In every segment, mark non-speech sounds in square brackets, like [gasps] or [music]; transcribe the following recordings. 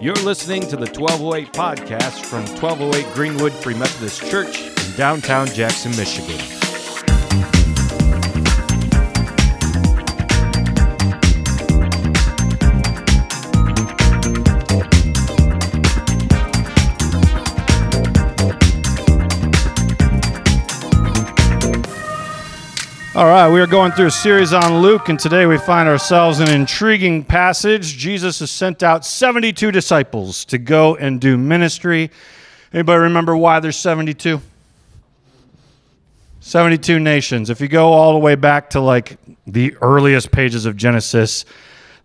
You're listening to the 1208 podcast from 1208 Greenwood Free Methodist Church in downtown Jackson, Michigan. All right, we are going through a series on Luke, and today we find ourselves in an intriguing passage. Jesus has sent out 72 disciples to go and do ministry. Anybody remember why there's 72? 72 nations. If you go all the way back to like the earliest pages of Genesis,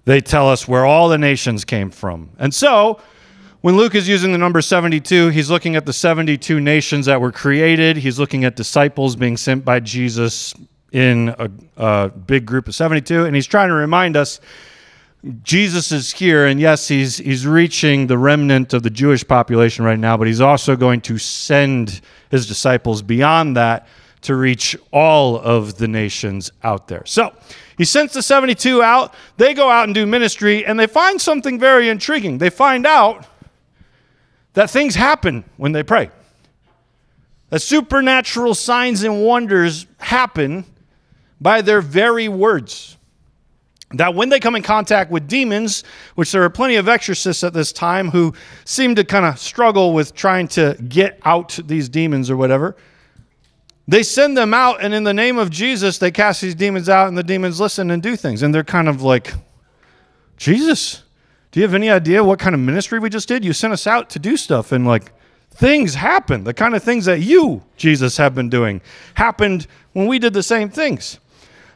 they tell us where all the nations came from. And so, when Luke is using the number 72, he's looking at the 72 nations that were created. He's looking at disciples being sent by Jesus in a, a, big group of 72 and he's trying to remind us jesus is here and yes he's he's reaching the remnant of the jewish population right now but he's also going to send his disciples beyond that to reach all of the nations out there. So he sends the 72 out. They go out and do ministry and they find something very intriguing. They find out that things happen when they pray. That supernatural signs and wonders happen by their very words. That when they come in contact with demons, which there are plenty of exorcists at this time who seem to kind of struggle with trying to get out these demons or whatever, they send them out, and in the name of Jesus, they cast these demons out, and the demons listen and do things. And they're kind of like, Jesus, do you have any idea what kind of ministry we just did? You sent us out to do stuff, and like, things happen. The kind of things that you, Jesus, have been doing happened when we did the same things.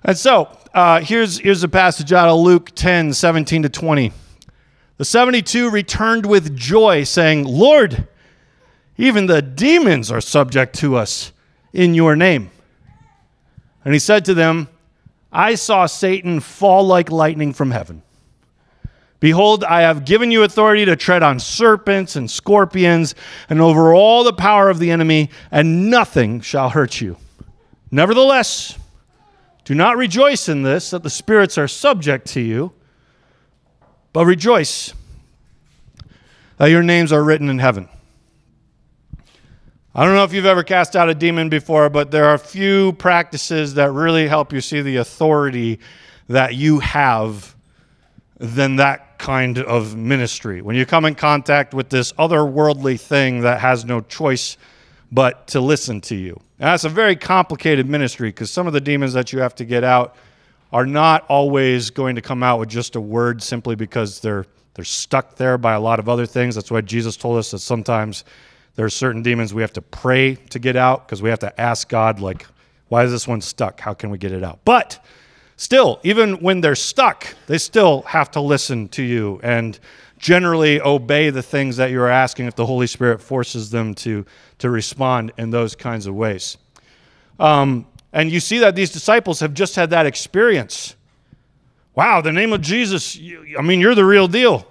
And so uh, here's, here's a passage out of Luke 10 17 to 20. The 72 returned with joy, saying, Lord, even the demons are subject to us in your name. And he said to them, I saw Satan fall like lightning from heaven. Behold, I have given you authority to tread on serpents and scorpions and over all the power of the enemy, and nothing shall hurt you. Nevertheless, do not rejoice in this, that the spirits are subject to you, but rejoice that your names are written in heaven. I don't know if you've ever cast out a demon before, but there are few practices that really help you see the authority that you have than that kind of ministry. When you come in contact with this otherworldly thing that has no choice but to listen to you. That's a very complicated ministry because some of the demons that you have to get out are not always going to come out with just a word simply because they're they're stuck there by a lot of other things. That's why Jesus told us that sometimes there are certain demons we have to pray to get out because we have to ask God like why is this one stuck? How can we get it out? But still, even when they're stuck, they still have to listen to you and generally obey the things that you're asking if the Holy Spirit forces them to, to respond in those kinds of ways. Um, and you see that these disciples have just had that experience. Wow, the name of Jesus, you, I mean, you're the real deal.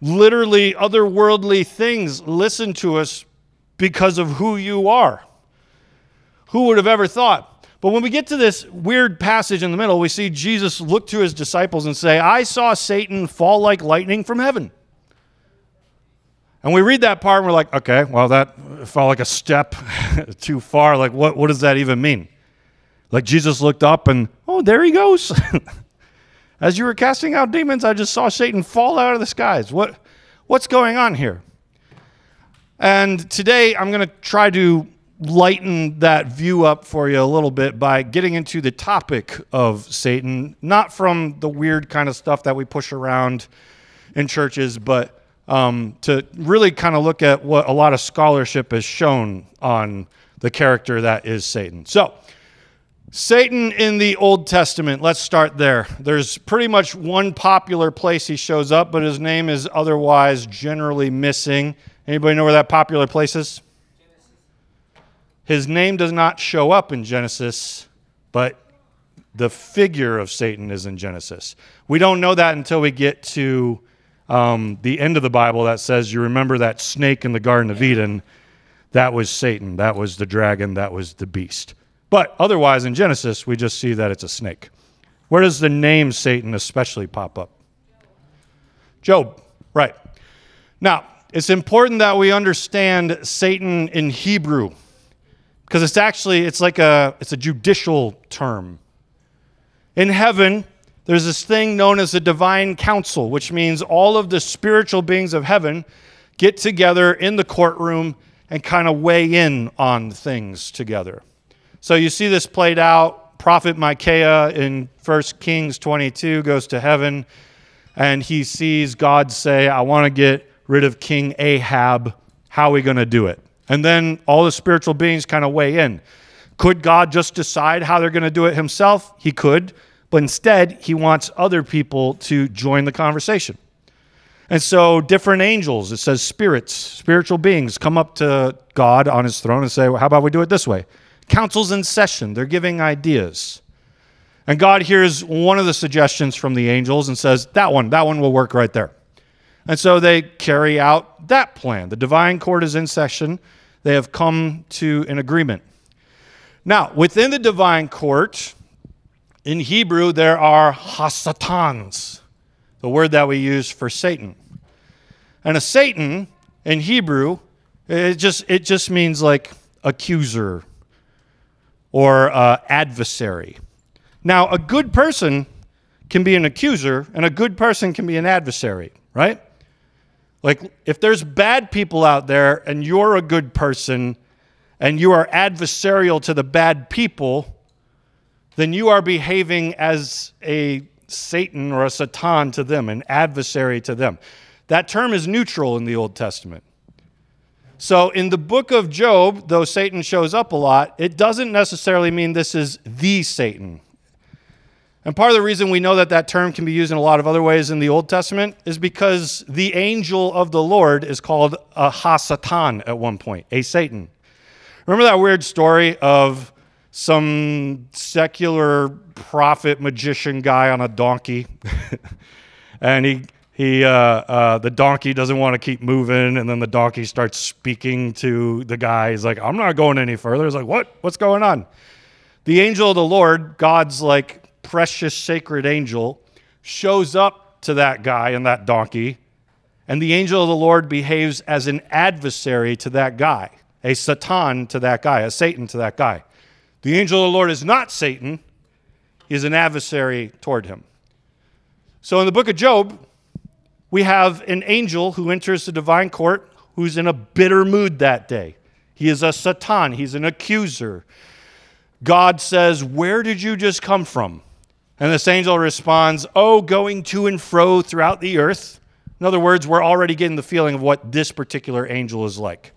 Literally, otherworldly things listen to us because of who you are. Who would have ever thought? But when we get to this weird passage in the middle, we see Jesus look to his disciples and say, I saw Satan fall like lightning from heaven. And we read that part and we're like, okay, well, that felt like a step [laughs] too far. Like, what, what does that even mean? Like, Jesus looked up and, oh, there he goes. [laughs] As you were casting out demons, I just saw Satan fall out of the skies. What, what's going on here? And today I'm going to try to lighten that view up for you a little bit by getting into the topic of Satan, not from the weird kind of stuff that we push around in churches, but um, to really kind of look at what a lot of scholarship has shown on the character that is Satan. So, Satan in the Old Testament, let's start there. There's pretty much one popular place he shows up, but his name is otherwise generally missing. Anybody know where that popular place is? His name does not show up in Genesis, but the figure of Satan is in Genesis. We don't know that until we get to um, the end of the Bible that says, You remember that snake in the Garden of Eden? That was Satan. That was the dragon. That was the beast. But otherwise, in Genesis, we just see that it's a snake. Where does the name Satan especially pop up? Job, right. Now, it's important that we understand Satan in Hebrew because it's actually it's like a it's a judicial term. In heaven, there's this thing known as the divine council, which means all of the spiritual beings of heaven get together in the courtroom and kind of weigh in on things together. So you see this played out. Prophet Micaiah in 1 Kings 22 goes to heaven and he sees God say, I want to get rid of King Ahab. How are we going to do it? And then all the spiritual beings kind of weigh in. Could God just decide how they're going to do it himself? He could. But instead, he wants other people to join the conversation. And so, different angels, it says spirits, spiritual beings, come up to God on his throne and say, well, How about we do it this way? Councils in session, they're giving ideas. And God hears one of the suggestions from the angels and says, That one, that one will work right there. And so they carry out that plan. The divine court is in session. They have come to an agreement. Now, within the divine court, in Hebrew, there are hasatans, the word that we use for Satan. And a Satan in Hebrew, it just, it just means like accuser or uh, adversary. Now, a good person can be an accuser, and a good person can be an adversary, right? Like, if there's bad people out there and you're a good person and you are adversarial to the bad people, then you are behaving as a Satan or a Satan to them, an adversary to them. That term is neutral in the Old Testament. So, in the book of Job, though Satan shows up a lot, it doesn't necessarily mean this is the Satan. And part of the reason we know that that term can be used in a lot of other ways in the Old Testament is because the angel of the Lord is called a Hasatan at one point, a Satan. Remember that weird story of some secular prophet magician guy on a donkey? [laughs] and he, he uh, uh, the donkey doesn't want to keep moving, and then the donkey starts speaking to the guy. He's like, I'm not going any further. He's like, What? What's going on? The angel of the Lord, God's like precious sacred angel shows up to that guy and that donkey, and the angel of the Lord behaves as an adversary to that guy, a Satan to that guy, a Satan to that guy. The angel of the Lord is not Satan, he is an adversary toward him. So in the book of Job, we have an angel who enters the divine court who's in a bitter mood that day. He is a Satan, he's an accuser. God says, Where did you just come from? And this angel responds, Oh, going to and fro throughout the earth. In other words, we're already getting the feeling of what this particular angel is like.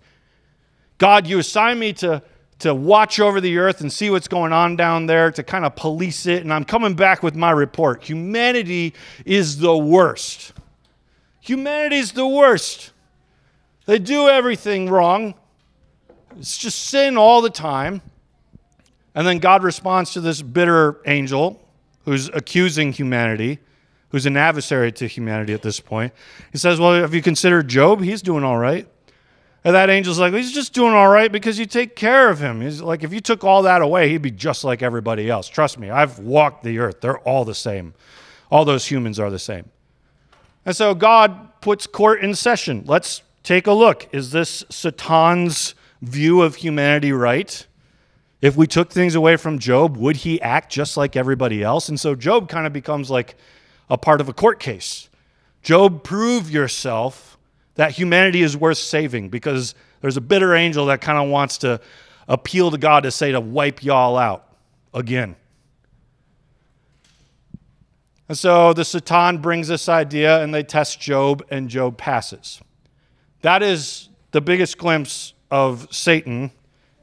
God, you assign me to, to watch over the earth and see what's going on down there, to kind of police it, and I'm coming back with my report. Humanity is the worst. Humanity is the worst. They do everything wrong. It's just sin all the time. And then God responds to this bitter angel who's accusing humanity, who's an adversary to humanity at this point. He says, Well, have you considered Job? He's doing all right. And that angel's like, He's just doing all right because you take care of him. He's like, If you took all that away, he'd be just like everybody else. Trust me, I've walked the earth. They're all the same. All those humans are the same. And so God puts court in session. Let's take a look. Is this Satan's view of humanity right? If we took things away from Job, would he act just like everybody else? And so Job kind of becomes like a part of a court case. Job, prove yourself that humanity is worth saving because there's a bitter angel that kind of wants to appeal to God to say to wipe y'all out again. And so the Satan brings this idea and they test Job, and Job passes. That is the biggest glimpse of Satan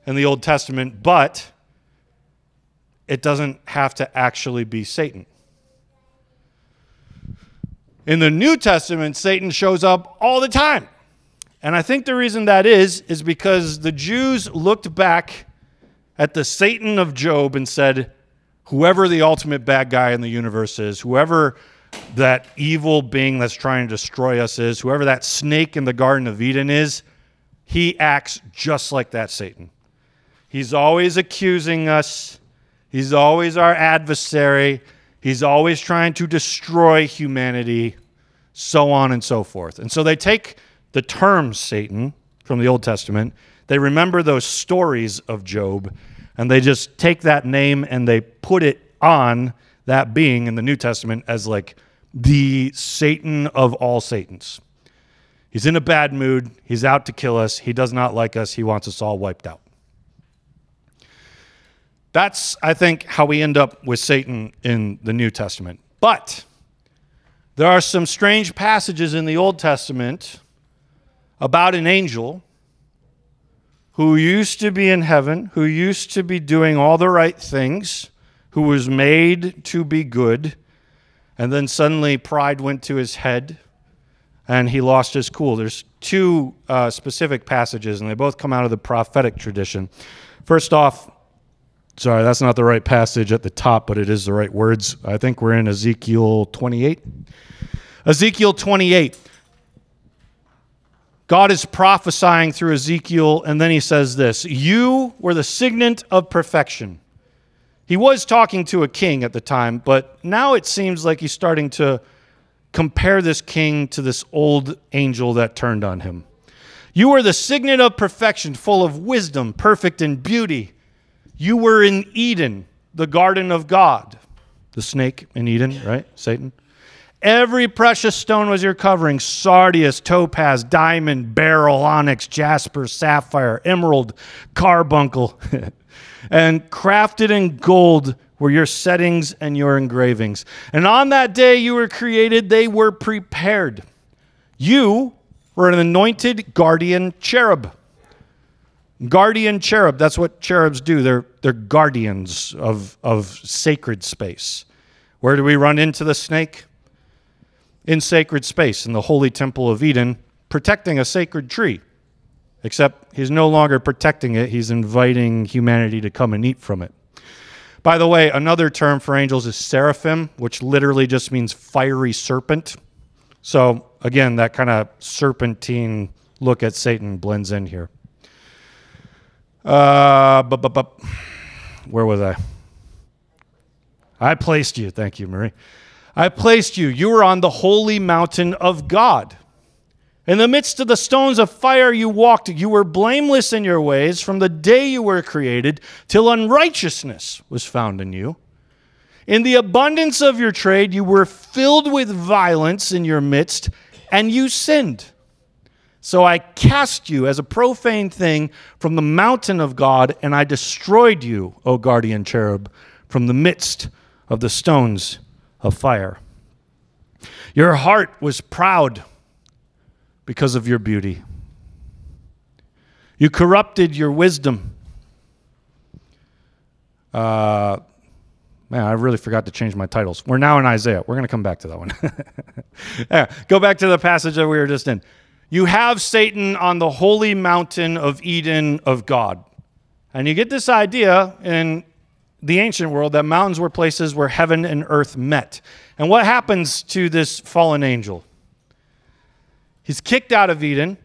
in the Old Testament, but it doesn't have to actually be Satan. In the New Testament, Satan shows up all the time. And I think the reason that is, is because the Jews looked back at the Satan of Job and said, whoever the ultimate bad guy in the universe is, whoever that evil being that's trying to destroy us is, whoever that snake in the Garden of Eden is, he acts just like that Satan. He's always accusing us, He's always our adversary, He's always trying to destroy humanity, so on and so forth. And so they take the term Satan from the Old Testament. They remember those stories of Job, and they just take that name and they put it on that being in the New Testament as like the Satan of all Satans. He's in a bad mood. He's out to kill us. He does not like us. He wants us all wiped out. That's, I think, how we end up with Satan in the New Testament. But there are some strange passages in the Old Testament about an angel who used to be in heaven, who used to be doing all the right things, who was made to be good, and then suddenly pride went to his head and he lost his cool. There's two uh, specific passages, and they both come out of the prophetic tradition. First off, sorry, that's not the right passage at the top, but it is the right words. I think we're in Ezekiel 28. Ezekiel 28. God is prophesying through Ezekiel, and then he says this You were the signet of perfection. He was talking to a king at the time, but now it seems like he's starting to compare this king to this old angel that turned on him. You were the signet of perfection, full of wisdom, perfect in beauty. You were in Eden, the garden of God. The snake in Eden, right? Satan. Every precious stone was your covering sardius, topaz, diamond, beryl, onyx, jasper, sapphire, emerald, carbuncle. [laughs] and crafted in gold were your settings and your engravings. And on that day you were created, they were prepared. You were an anointed guardian cherub. Guardian cherub, that's what cherubs do. They're, they're guardians of, of sacred space. Where do we run into the snake? In sacred space, in the holy temple of Eden, protecting a sacred tree. Except he's no longer protecting it, he's inviting humanity to come and eat from it. By the way, another term for angels is seraphim, which literally just means fiery serpent. So, again, that kind of serpentine look at Satan blends in here. Uh, where was I? I placed you. Thank you, Marie. I placed you. You were on the holy mountain of God. In the midst of the stones of fire you walked, you were blameless in your ways from the day you were created till unrighteousness was found in you. In the abundance of your trade, you were filled with violence in your midst, and you sinned. So I cast you as a profane thing from the mountain of God, and I destroyed you, O guardian cherub, from the midst of the stones of fire. Your heart was proud because of your beauty. You corrupted your wisdom. Uh, man, I really forgot to change my titles. We're now in Isaiah. We're going to come back to that one. [laughs] yeah, go back to the passage that we were just in. You have Satan on the holy mountain of Eden of God. And you get this idea in the ancient world that mountains were places where heaven and earth met. And what happens to this fallen angel? He's kicked out of Eden.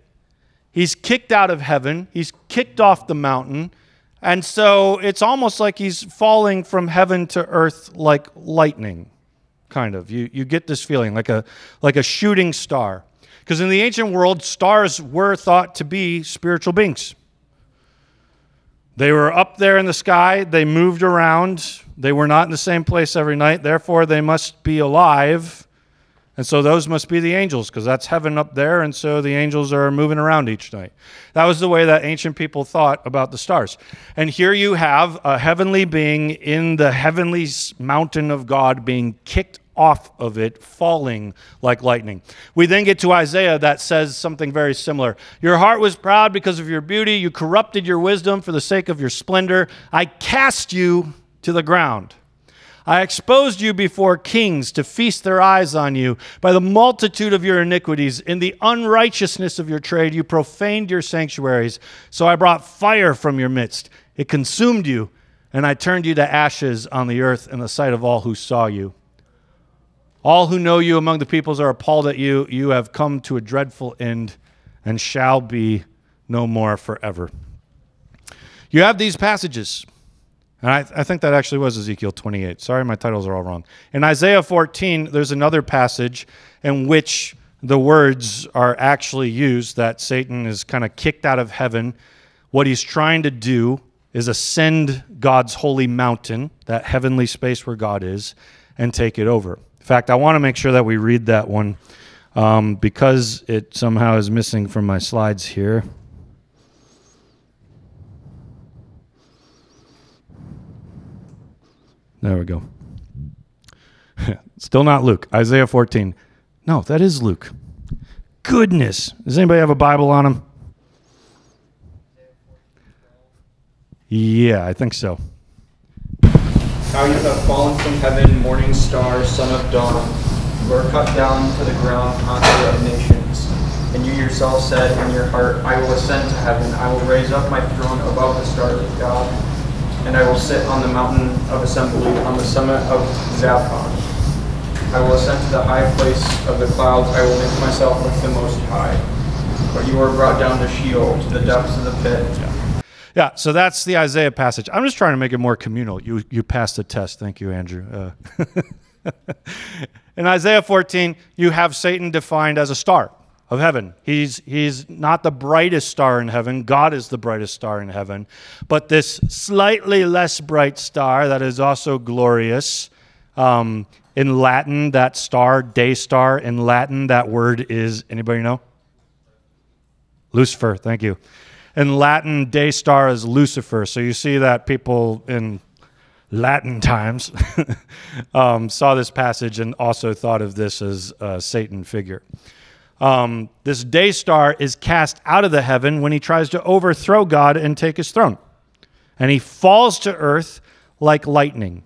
He's kicked out of heaven. He's kicked off the mountain. And so it's almost like he's falling from heaven to earth like lightning, kind of. You, you get this feeling like a, like a shooting star. Because in the ancient world, stars were thought to be spiritual beings. They were up there in the sky, they moved around, they were not in the same place every night, therefore, they must be alive and so those must be the angels, because that's heaven up there, and so the angels are moving around each night. That was the way that ancient people thought about the stars. And here you have a heavenly being in the heavenly mountain of God being kicked off of it, falling like lightning. We then get to Isaiah that says something very similar. Your heart was proud because of your beauty, you corrupted your wisdom for the sake of your splendor. I cast you to the ground. I exposed you before kings to feast their eyes on you. By the multitude of your iniquities, in the unrighteousness of your trade, you profaned your sanctuaries. So I brought fire from your midst. It consumed you, and I turned you to ashes on the earth in the sight of all who saw you. All who know you among the peoples are appalled at you. You have come to a dreadful end and shall be no more forever. You have these passages and I, I, think that actually was Ezekiel 28. Sorry, my titles are all wrong. In Isaiah 14, there's another passage in which the words are actually used that Satan is kind of kicked out of heaven. What he's trying to do is ascend God's holy mountain, that heavenly space where God is, and take it over. In fact, I want to make sure that we read that one um, because it somehow is missing from my slides here. There we go. [laughs] Still not Luke. Isaiah 14. No, that is Luke. Goodness. Does anybody have a Bible on them? Yeah, I think so. How you have fallen from heaven, morning star, son of dawn, you are cut down to the ground, conqueror of nations. And you yourself said in your heart, I will ascend to heaven, I will raise up my throne above the stars of God, and I will sit on the mountain of assembly, on the summit of Zaphon. I will ascend to the high place of the clouds. I will make myself like the Most High. But you are brought down to Sheol, to the depths of the pit. Yeah. yeah, so that's the Isaiah passage. I'm just trying to make it more communal. You, you passed the test. Thank you, Andrew. Uh, [laughs] in Isaiah 14, you have Satan defined as a star of heaven. He's, he's not the brightest star in heaven. God is the brightest star in heaven. But this slightly less bright star that is also glorious um, in Latin, that star, day star, in Latin, that word is, anybody know? Lucifer, thank you. In Latin, day star is Lucifer. So you see that people in Latin times [laughs] um, saw this passage and also thought of this as a Satan figure. Um, this day star is cast out of the heaven when he tries to overthrow God and take his throne. And he falls to earth like lightning.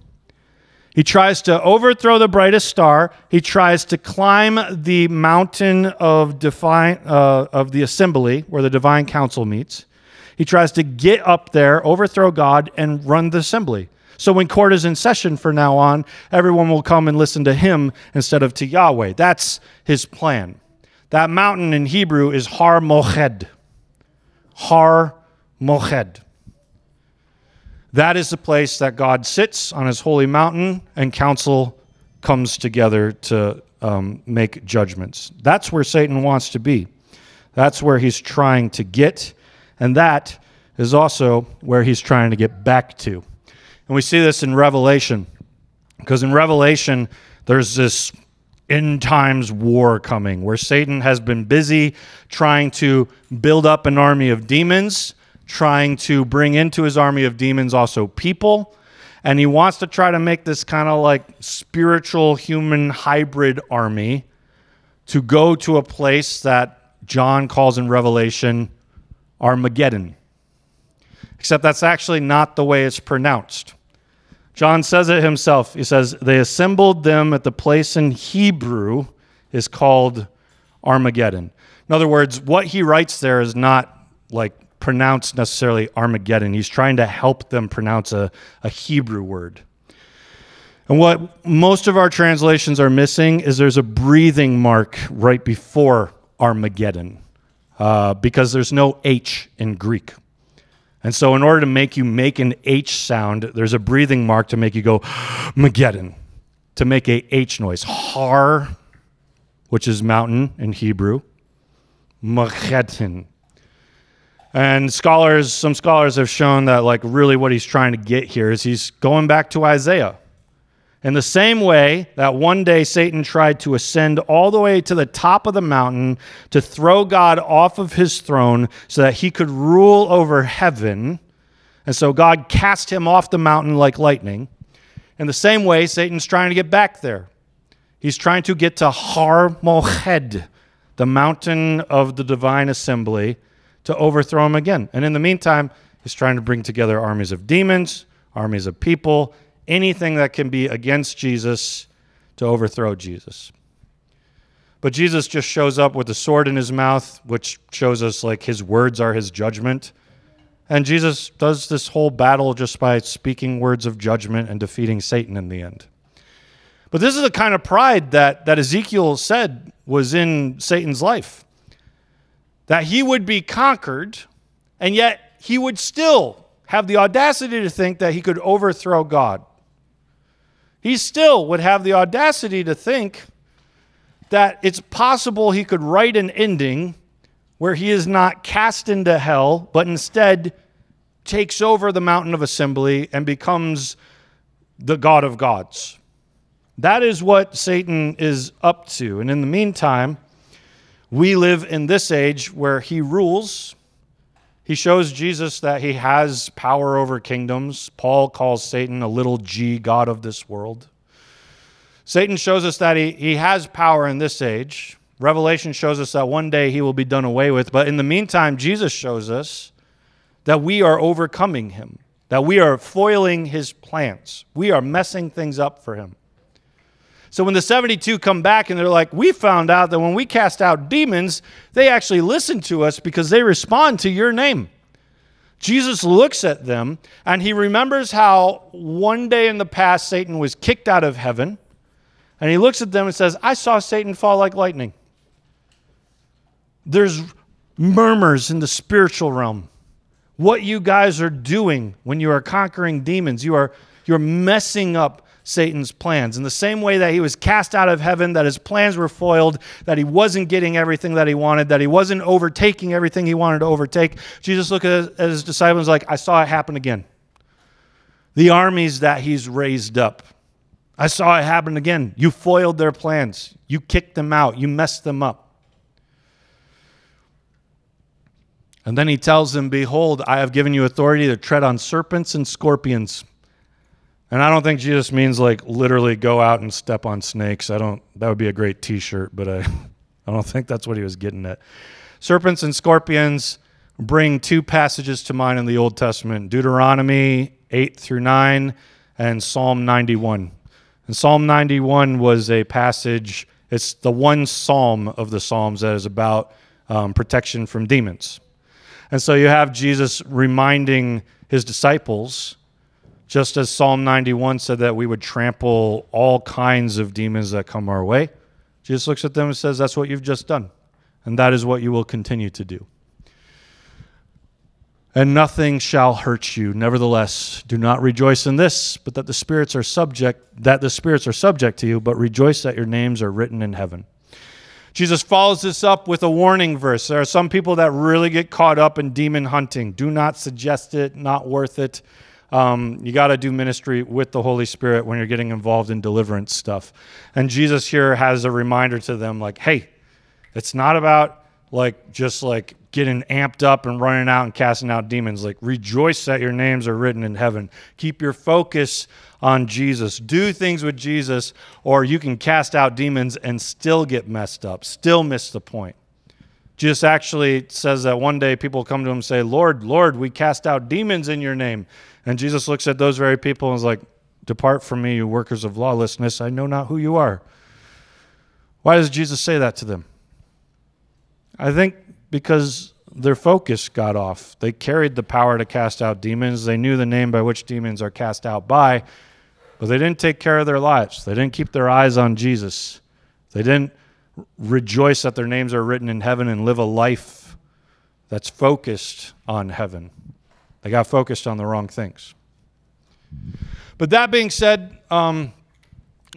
He tries to overthrow the brightest star. He tries to climb the mountain of, divine, uh, of the assembly where the divine council meets. He tries to get up there, overthrow God, and run the assembly. So when court is in session from now on, everyone will come and listen to him instead of to Yahweh. That's his plan. That mountain in Hebrew is Har Moched. Har Moched. That is the place that God sits on his holy mountain and council comes together to um, make judgments. That's where Satan wants to be. That's where he's trying to get. And that is also where he's trying to get back to. And we see this in Revelation, because in Revelation, there's this end times war coming where Satan has been busy trying to build up an army of demons trying to bring into his army of demons also people. And he wants to try to make this kind of like spiritual human hybrid army to go to a place that John calls in Revelation Armageddon. Except that's actually not the way it's pronounced. John says it himself. He says, They assembled them at the place in Hebrew is called Armageddon. In other words, what he writes there is not like pronounced necessarily Armageddon. He's trying to help them pronounce a, a Hebrew word. And what most of our translations are missing is there's a breathing mark right before Armageddon uh, because there's no H in Greek. And so, in order to make you make an H sound, there's a breathing mark to make you go [gasps] Mageddon, to make a H noise. Har, which is mountain in Hebrew, Mageddon, and scholars, some scholars have shown that like really what he's trying to get here is he's going back to Isaiah. In the same way that one day Satan tried to ascend all the way to the top of the mountain to throw God off of his throne so that he could rule over heaven. And so God cast him off the mountain like lightning. In the same way, Satan's trying to get back there. He's trying to get to Har Mohed, the mountain of the divine assembly, to overthrow him again. And in the meantime, he's trying to bring together armies of demons, armies of people, anything that can be against Jesus to overthrow Jesus. But Jesus just shows up with a sword in his mouth, which shows us like his words are his judgment. And Jesus does this whole battle just by speaking words of judgment and defeating Satan in the end. But this is the kind of pride that, that Ezekiel said was in Satan's life that he would be conquered, and yet he would still have the audacity to think that he could overthrow God. He still would have the audacity to think that it's possible he could write an ending where he is not cast into hell, but instead takes over the mountain of assembly and becomes the God of gods. That is what Satan is up to. And in the meantime, we live in this age where he rules. He shows Jesus that he has power over kingdoms. Paul calls Satan a little g, God of this world. Satan shows us that he, he has power in this age. Revelation shows us that one day he will be done away with. But in the meantime, Jesus shows us that we are overcoming him, that we are foiling his plans. We are messing things up for him. So when the 72 come back and they're like, we found out that when we cast out demons, they actually listen to us because they respond to your name. Jesus looks at them and he remembers how one day in the past Satan was kicked out of heaven. And he looks at them and says, I saw Satan fall like lightning. There's murmurs in the spiritual realm. What you guys are doing when you are conquering demons, you are you're messing up Satan's plans. In the same way that he was cast out of heaven, that his plans were foiled, that he wasn't getting everything that he wanted, that he wasn't overtaking everything he wanted to overtake, Jesus looked at his disciples like, I saw it happen again. The armies that he's raised up. I saw it happen again. You foiled their plans. You kicked them out. You messed them up. And then he tells them, Behold, I have given you authority to tread on serpents and scorpions and I don't think Jesus means like literally go out and step on snakes. I don't that would be a great t-shirt, but I [laughs] I don't think that's what he was getting at. Serpents and scorpions bring two passages to mind in the Old Testament, Deuteronomy 8 through 9 and Psalm 91. And Psalm 91 was a passage, it's the one psalm of the Psalms that is about um, protection from demons. And so you have Jesus reminding his disciples just as Psalm 91 said that we would trample all kinds of demons that come our way, Jesus looks at them and says, That's what you've just done. And that is what you will continue to do. And nothing shall hurt you. Nevertheless, do not rejoice in this, but that the spirits are subject that the spirits are subject to you, but rejoice that your names are written in heaven. Jesus follows this up with a warning verse. There are some people that really get caught up in demon hunting. Do not suggest it, not worth it. Um, you got to do ministry with the Holy Spirit when you're getting involved in deliverance stuff. And Jesus here has a reminder to them like, hey, it's not about like just like getting amped up and running out and casting out demons. Like, rejoice that your names are written in heaven. Keep your focus on Jesus. Do things with Jesus, or you can cast out demons and still get messed up, still miss the point. Jesus actually says that one day people come to him and say, Lord, Lord, we cast out demons in your name. And Jesus looks at those very people and is like, Depart from me, you workers of lawlessness. I know not who you are. Why does Jesus say that to them? I think because their focus got off. They carried the power to cast out demons, they knew the name by which demons are cast out by, but they didn't take care of their lives. They didn't keep their eyes on Jesus. They didn't rejoice that their names are written in heaven and live a life that's focused on heaven. They got focused on the wrong things. But that being said, um,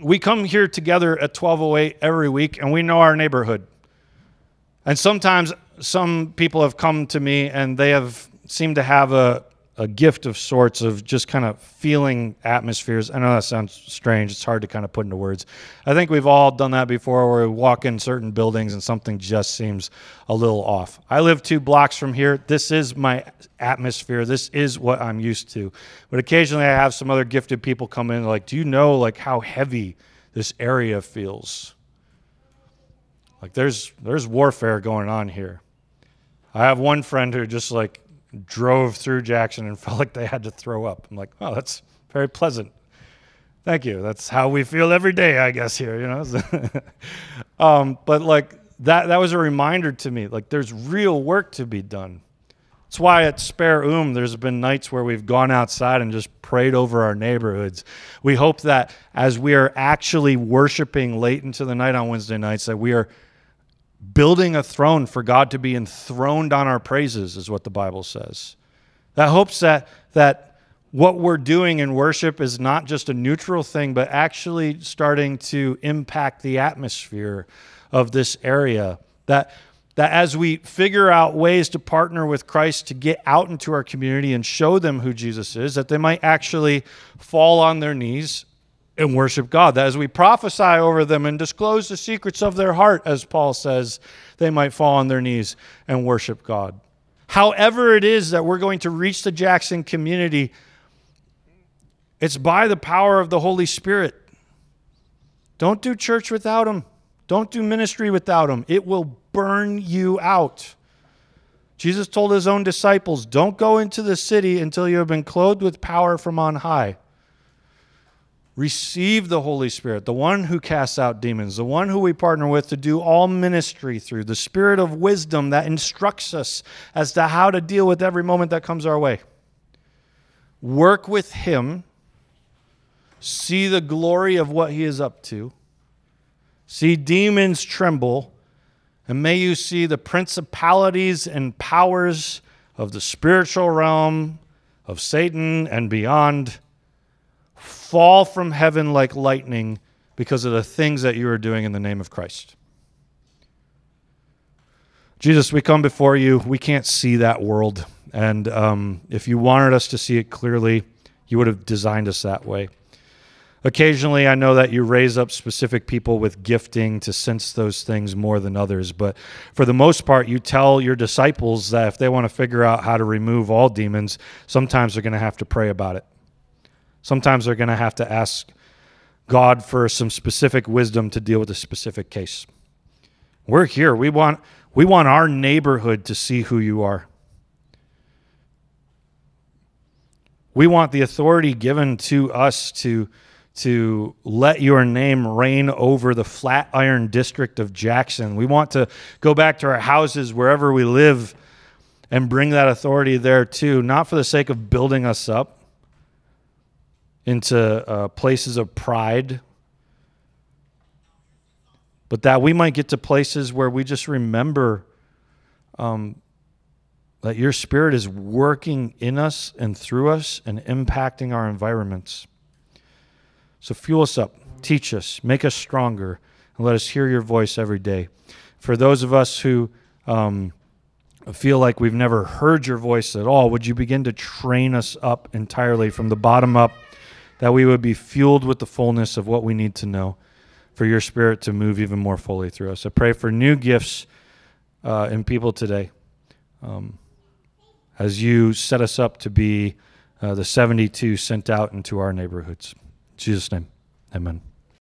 we come here together at 1208 every week and we know our neighborhood. And sometimes some people have come to me and they have seemed to have a, a gift of sorts of just kind of feeling atmospheres. I know that sounds strange. It's hard to kind of put into words. I think we've all done that before where we walk in certain buildings and something just seems a little off. I live two blocks from here. This is my atmosphere. This is what I'm used to. But occasionally I have some other gifted people come in like, "Do you know like how heavy this area feels?" Like there's there's warfare going on here. I have one friend who just like drove through Jackson and [laughs] felt like they had to throw up. I'm like, oh, that's very pleasant. Thank you. That's how we feel every day, I guess, here, you know? [laughs] um, but like that, that was a reminder to me, like there's real work to be done. That's why at Spare Um, there's been nights where we've gone outside and just prayed over our neighborhoods. We hope that as we are actually worshiping late into the night on Wednesday nights, that we are building a throne for God to be enthroned on our praises, is what the Bible says. That hopes that, that what we're doing in worship is not just a neutral thing, but actually starting to impact the atmosphere of this area. That that as we figure out ways to partner with Christ to get out into our community and show them who Jesus is, that they might actually fall on their knees and worship God. That as we prophesy over them and disclose the secrets of their heart, as Paul says, they might fall on their knees and worship God. However, it is that we're going to reach the Jackson community, it's by the power of the Holy Spirit. Don't do church without Him, don't do ministry without Him. It will burn you out. Jesus told his own disciples, Don't go into the city until you have been clothed with power from on high. Receive the Holy Spirit, the one who casts out demons, the one who we partner with to do all ministry through, the Spirit of wisdom that instructs us as to how to deal with every moment that comes our way. Work with Him, see the glory of what He is up to, see demons tremble and may you see the principalities and powers of the spiritual realm of Satan and beyond fall from heaven like lightning because of the things that you are doing in the name of Christ. Jesus, we come before you. We can't see that world. And um, if you wanted us to see it clearly, you would have designed us that way. Occasionally, I know that you raise up specific people with gifting to sense those things more than others, but for the most part, you tell your disciples that if they want to figure out how to remove all demons, sometimes they're going to have to pray about it. Sometimes they're going to have to ask God for some specific wisdom to deal with a specific case. We're here. We want we want our neighborhood to see who you are. We want the authority given to us to to let your name reign over the Flatiron district of Jackson. We want to go back to our houses wherever we live and bring that authority there too, not for the sake of building us up into uh, places of pride, but that we might get to places where we just remember um, that your spirit is working in us and through us and impacting our environments. So fuel us up, teach us, make us stronger, and let us hear your voice every day. For those of us who um, feel like we've never heard your voice at all, would you begin to train us up entirely from the bottom up, that we would be fueled with the fullness of what we need to know for your spirit to move even more fully through us? I pray for new gifts uh, in people today um, as you set us up to be uh, the 72 sent out into our neighborhoods. Jesus' name, amen.